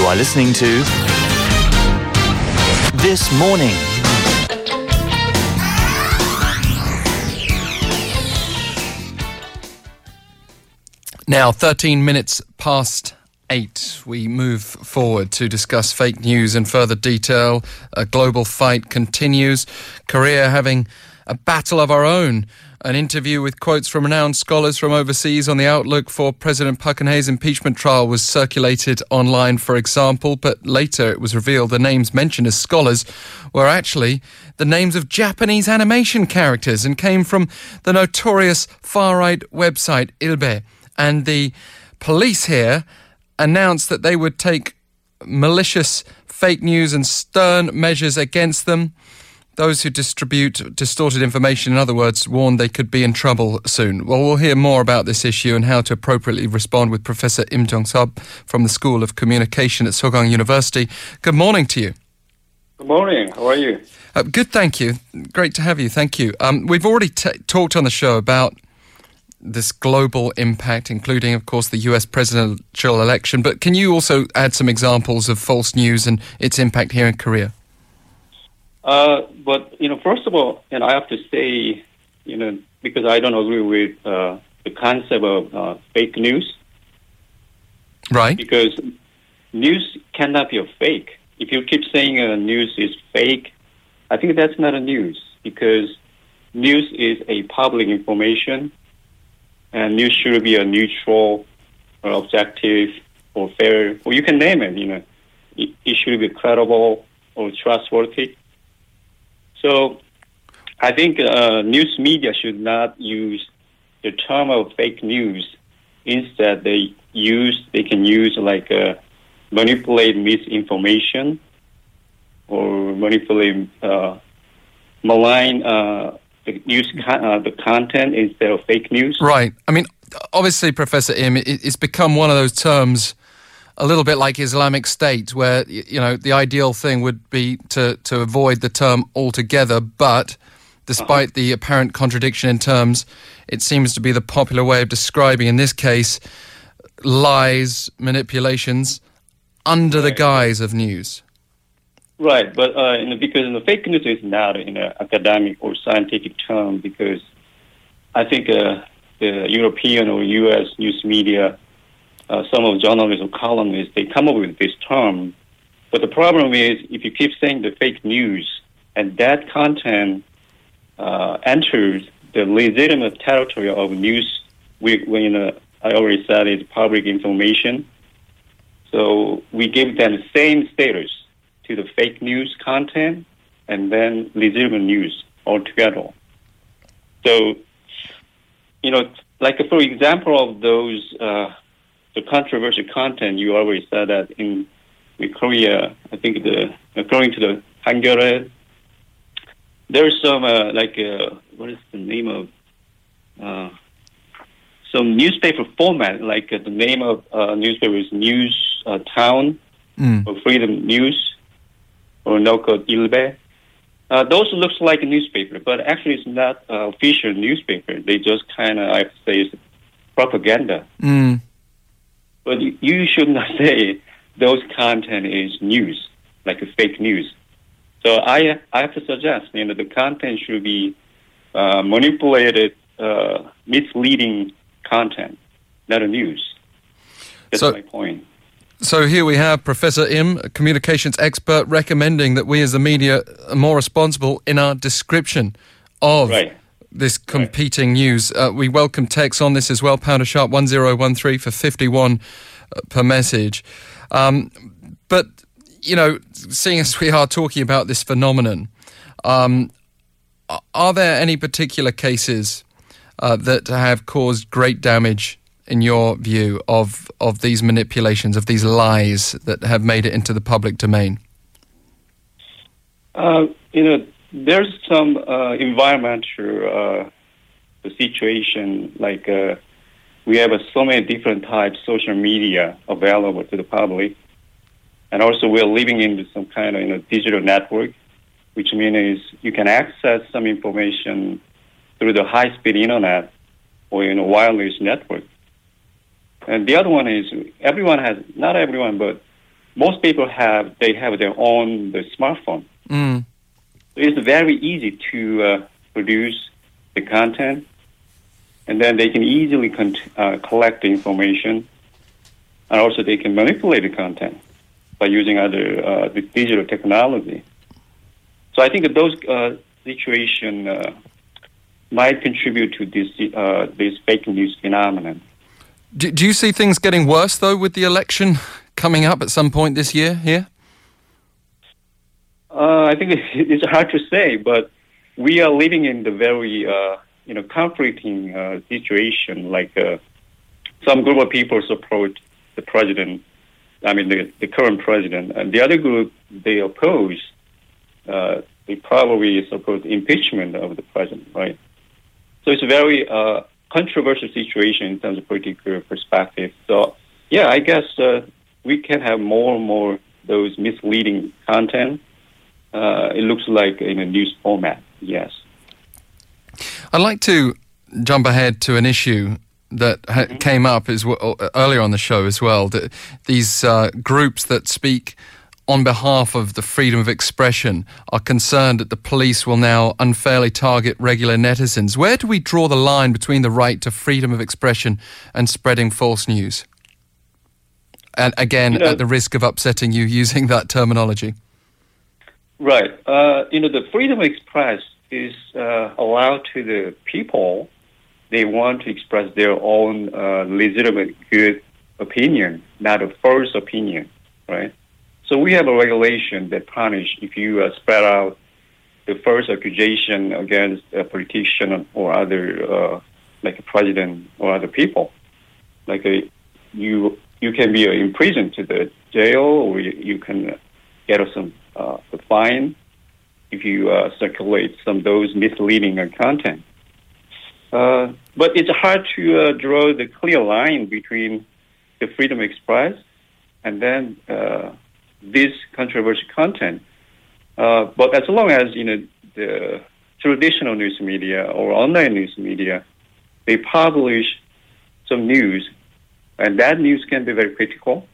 You are listening to This Morning. Now, 13 minutes past eight, we move forward to discuss fake news in further detail. A global fight continues. Korea having a battle of our own. An interview with quotes from renowned scholars from overseas on the outlook for President Park Geun-hye's impeachment trial was circulated online, for example, but later it was revealed the names mentioned as scholars were actually the names of Japanese animation characters and came from the notorious far-right website Ilbe. And the police here announced that they would take malicious fake news and stern measures against them. Those who distribute distorted information, in other words, warned they could be in trouble soon. Well, we'll hear more about this issue and how to appropriately respond with Professor Im Jong Sub from the School of Communication at Sogang University. Good morning to you. Good morning. How are you? Uh, good, thank you. Great to have you. Thank you. Um, we've already t- talked on the show about this global impact, including, of course, the US presidential election. But can you also add some examples of false news and its impact here in Korea? Uh, but you know, first of all, and I have to say, you know, because I don't agree with uh, the concept of uh, fake news. Right. Because news cannot be a fake. If you keep saying a news is fake, I think that's not a news because news is a public information, and news should be a neutral or objective or fair, or you can name it. You know, it, it should be credible or trustworthy. So I think uh, news media should not use the term of fake news. Instead, they use they can use like uh, manipulate misinformation or manipulate uh, malign uh, the news con- uh, the content instead of fake news. Right. I mean, obviously, Professor Im, it's become one of those terms a little bit like Islamic State, where you know the ideal thing would be to to avoid the term altogether, but despite uh-huh. the apparent contradiction in terms, it seems to be the popular way of describing, in this case, lies, manipulations under right. the guise of news. Right, but uh, in the, because in the fake news is not in an academic or scientific term because I think uh, the European or U.S. news media uh, some of journalists or columnists, they come up with this term. But the problem is if you keep saying the fake news and that content uh, enters the legitimate territory of news, we, when uh, I already said it's public information. So we give them the same status to the fake news content and then legitimate news altogether. So, you know, like for example of those uh, the controversial content, you always said that in, in Korea, I think the according to the Hangul, there's some uh, like uh, what is the name of uh, some newspaper format, like uh, the name of uh, newspaper is News uh, Town mm. or Freedom News or Noko Ilbe. Uh, those looks like a newspaper, but actually it's not uh, official newspaper. They just kind of, I say, it's propaganda. Mm. But you should not say those content is news, like fake news. So I I have to suggest you know the content should be uh, manipulated, uh, misleading content, not a news. That's so, my point. So here we have Professor Im, a communications expert, recommending that we as the media are more responsible in our description of right this competing news. Uh, we welcome text on this as well, pounder sharp 1013 for 51 uh, per message. Um, but, you know, seeing as we are talking about this phenomenon, um, are there any particular cases uh, that have caused great damage in your view of of these manipulations of these lies that have made it into the public domain? Uh, you know, there's some uh, environmental uh, situation like uh, we have so many different types of social media available to the public, and also we're living in some kind of you know digital network, which means you can access some information through the high-speed internet or you know wireless network. And the other one is everyone has not everyone, but most people have they have their own the smartphone. Mm. It's very easy to uh, produce the content, and then they can easily con- uh, collect the information, and also they can manipulate the content by using other uh, digital technology. So I think that those uh, situations uh, might contribute to this uh, this fake news phenomenon. Do, do you see things getting worse though with the election coming up at some point this year here? Uh, I think it's hard to say, but we are living in the very uh, you know conflicting uh, situation. Like uh, some group of people support the president, I mean the, the current president, and the other group they oppose. Uh, they probably support impeachment of the president, right? So it's a very uh, controversial situation in terms of political perspective. So yeah, I guess we can have more and more those misleading content. Uh, it looks like in a news format. Yes. I'd like to jump ahead to an issue that ha- mm-hmm. came up as well, earlier on the show as well. That these uh, groups that speak on behalf of the freedom of expression are concerned that the police will now unfairly target regular netizens. Where do we draw the line between the right to freedom of expression and spreading false news? And again, you know, at the risk of upsetting you using that terminology. Right. Uh, you know, the freedom of express is uh, allowed to the people. They want to express their own uh, legitimate good opinion, not a false opinion, right? So we have a regulation that punish if you uh, spread out the first accusation against a politician or other, uh, like a president or other people. Like a, you, you can be uh, imprisoned to the jail, or you, you can get some uh, fine if you uh, circulate some of those misleading content. Uh, but it's hard to uh, draw the clear line between the freedom of express and then uh, this controversial content. Uh, but as long as you know the traditional news media or online news media, they publish some news, and that news can be very critical.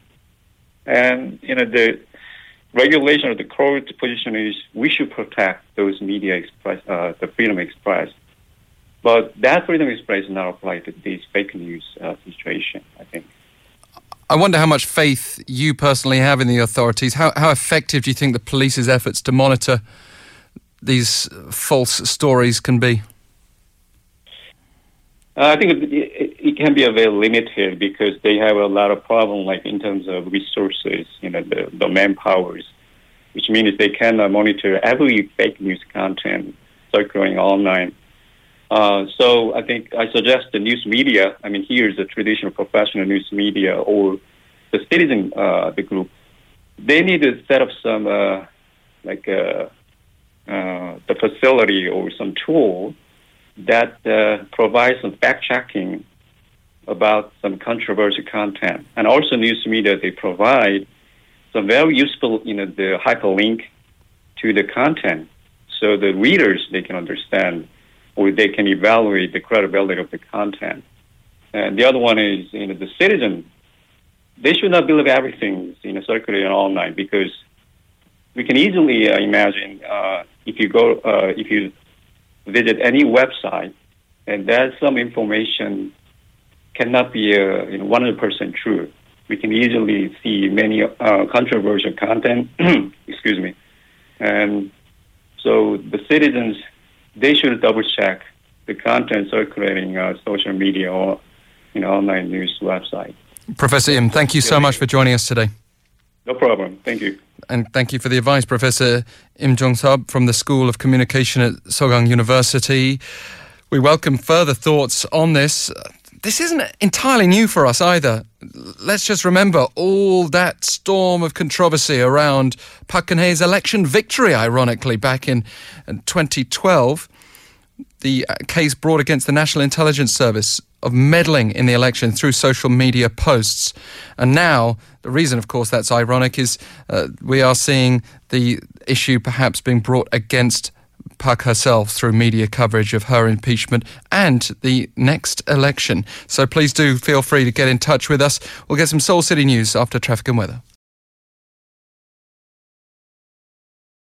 And you know the regulation of the court position is we should protect those media express uh, the freedom of express. But that freedom of express is not applied to this fake news uh, situation. I think. I wonder how much faith you personally have in the authorities. How, how effective do you think the police's efforts to monitor these false stories can be? Uh, I think it, can be a very limited because they have a lot of problem, like in terms of resources, you know, the, the manpowers, which means they cannot monitor every fake news content circulating online. Uh, so I think I suggest the news media. I mean, here is the traditional professional news media or the citizen uh, the group. They need to set up some uh, like uh, uh, the facility or some tool that uh, provides some fact checking about some controversial content, and also news media they provide some very useful, you know, the hyperlink to the content, so the readers they can understand or they can evaluate the credibility of the content. And the other one is, you know, the citizen, they should not believe everything, you know, circulating online because we can easily uh, imagine uh, if you go, uh, if you visit any website and there's some information cannot be uh, you know, 100% true. We can easily see many uh, controversial content, excuse me. And so the citizens they should double check the content circulating uh, social media or you know, online news website. Professor Im, thank you so much for joining us today. No problem. Thank you. And thank you for the advice, Professor Im Jong Sub from the School of Communication at Sogang University. We welcome further thoughts on this. This isn't entirely new for us either. Let's just remember all that storm of controversy around Park Geun-hye's election victory, ironically, back in 2012. The uh, case brought against the National Intelligence Service of meddling in the election through social media posts. And now, the reason, of course, that's ironic is uh, we are seeing the issue perhaps being brought against Park herself through media coverage of her impeachment and the next election. So please do feel free to get in touch with us. We'll get some Seoul City news after traffic and weather.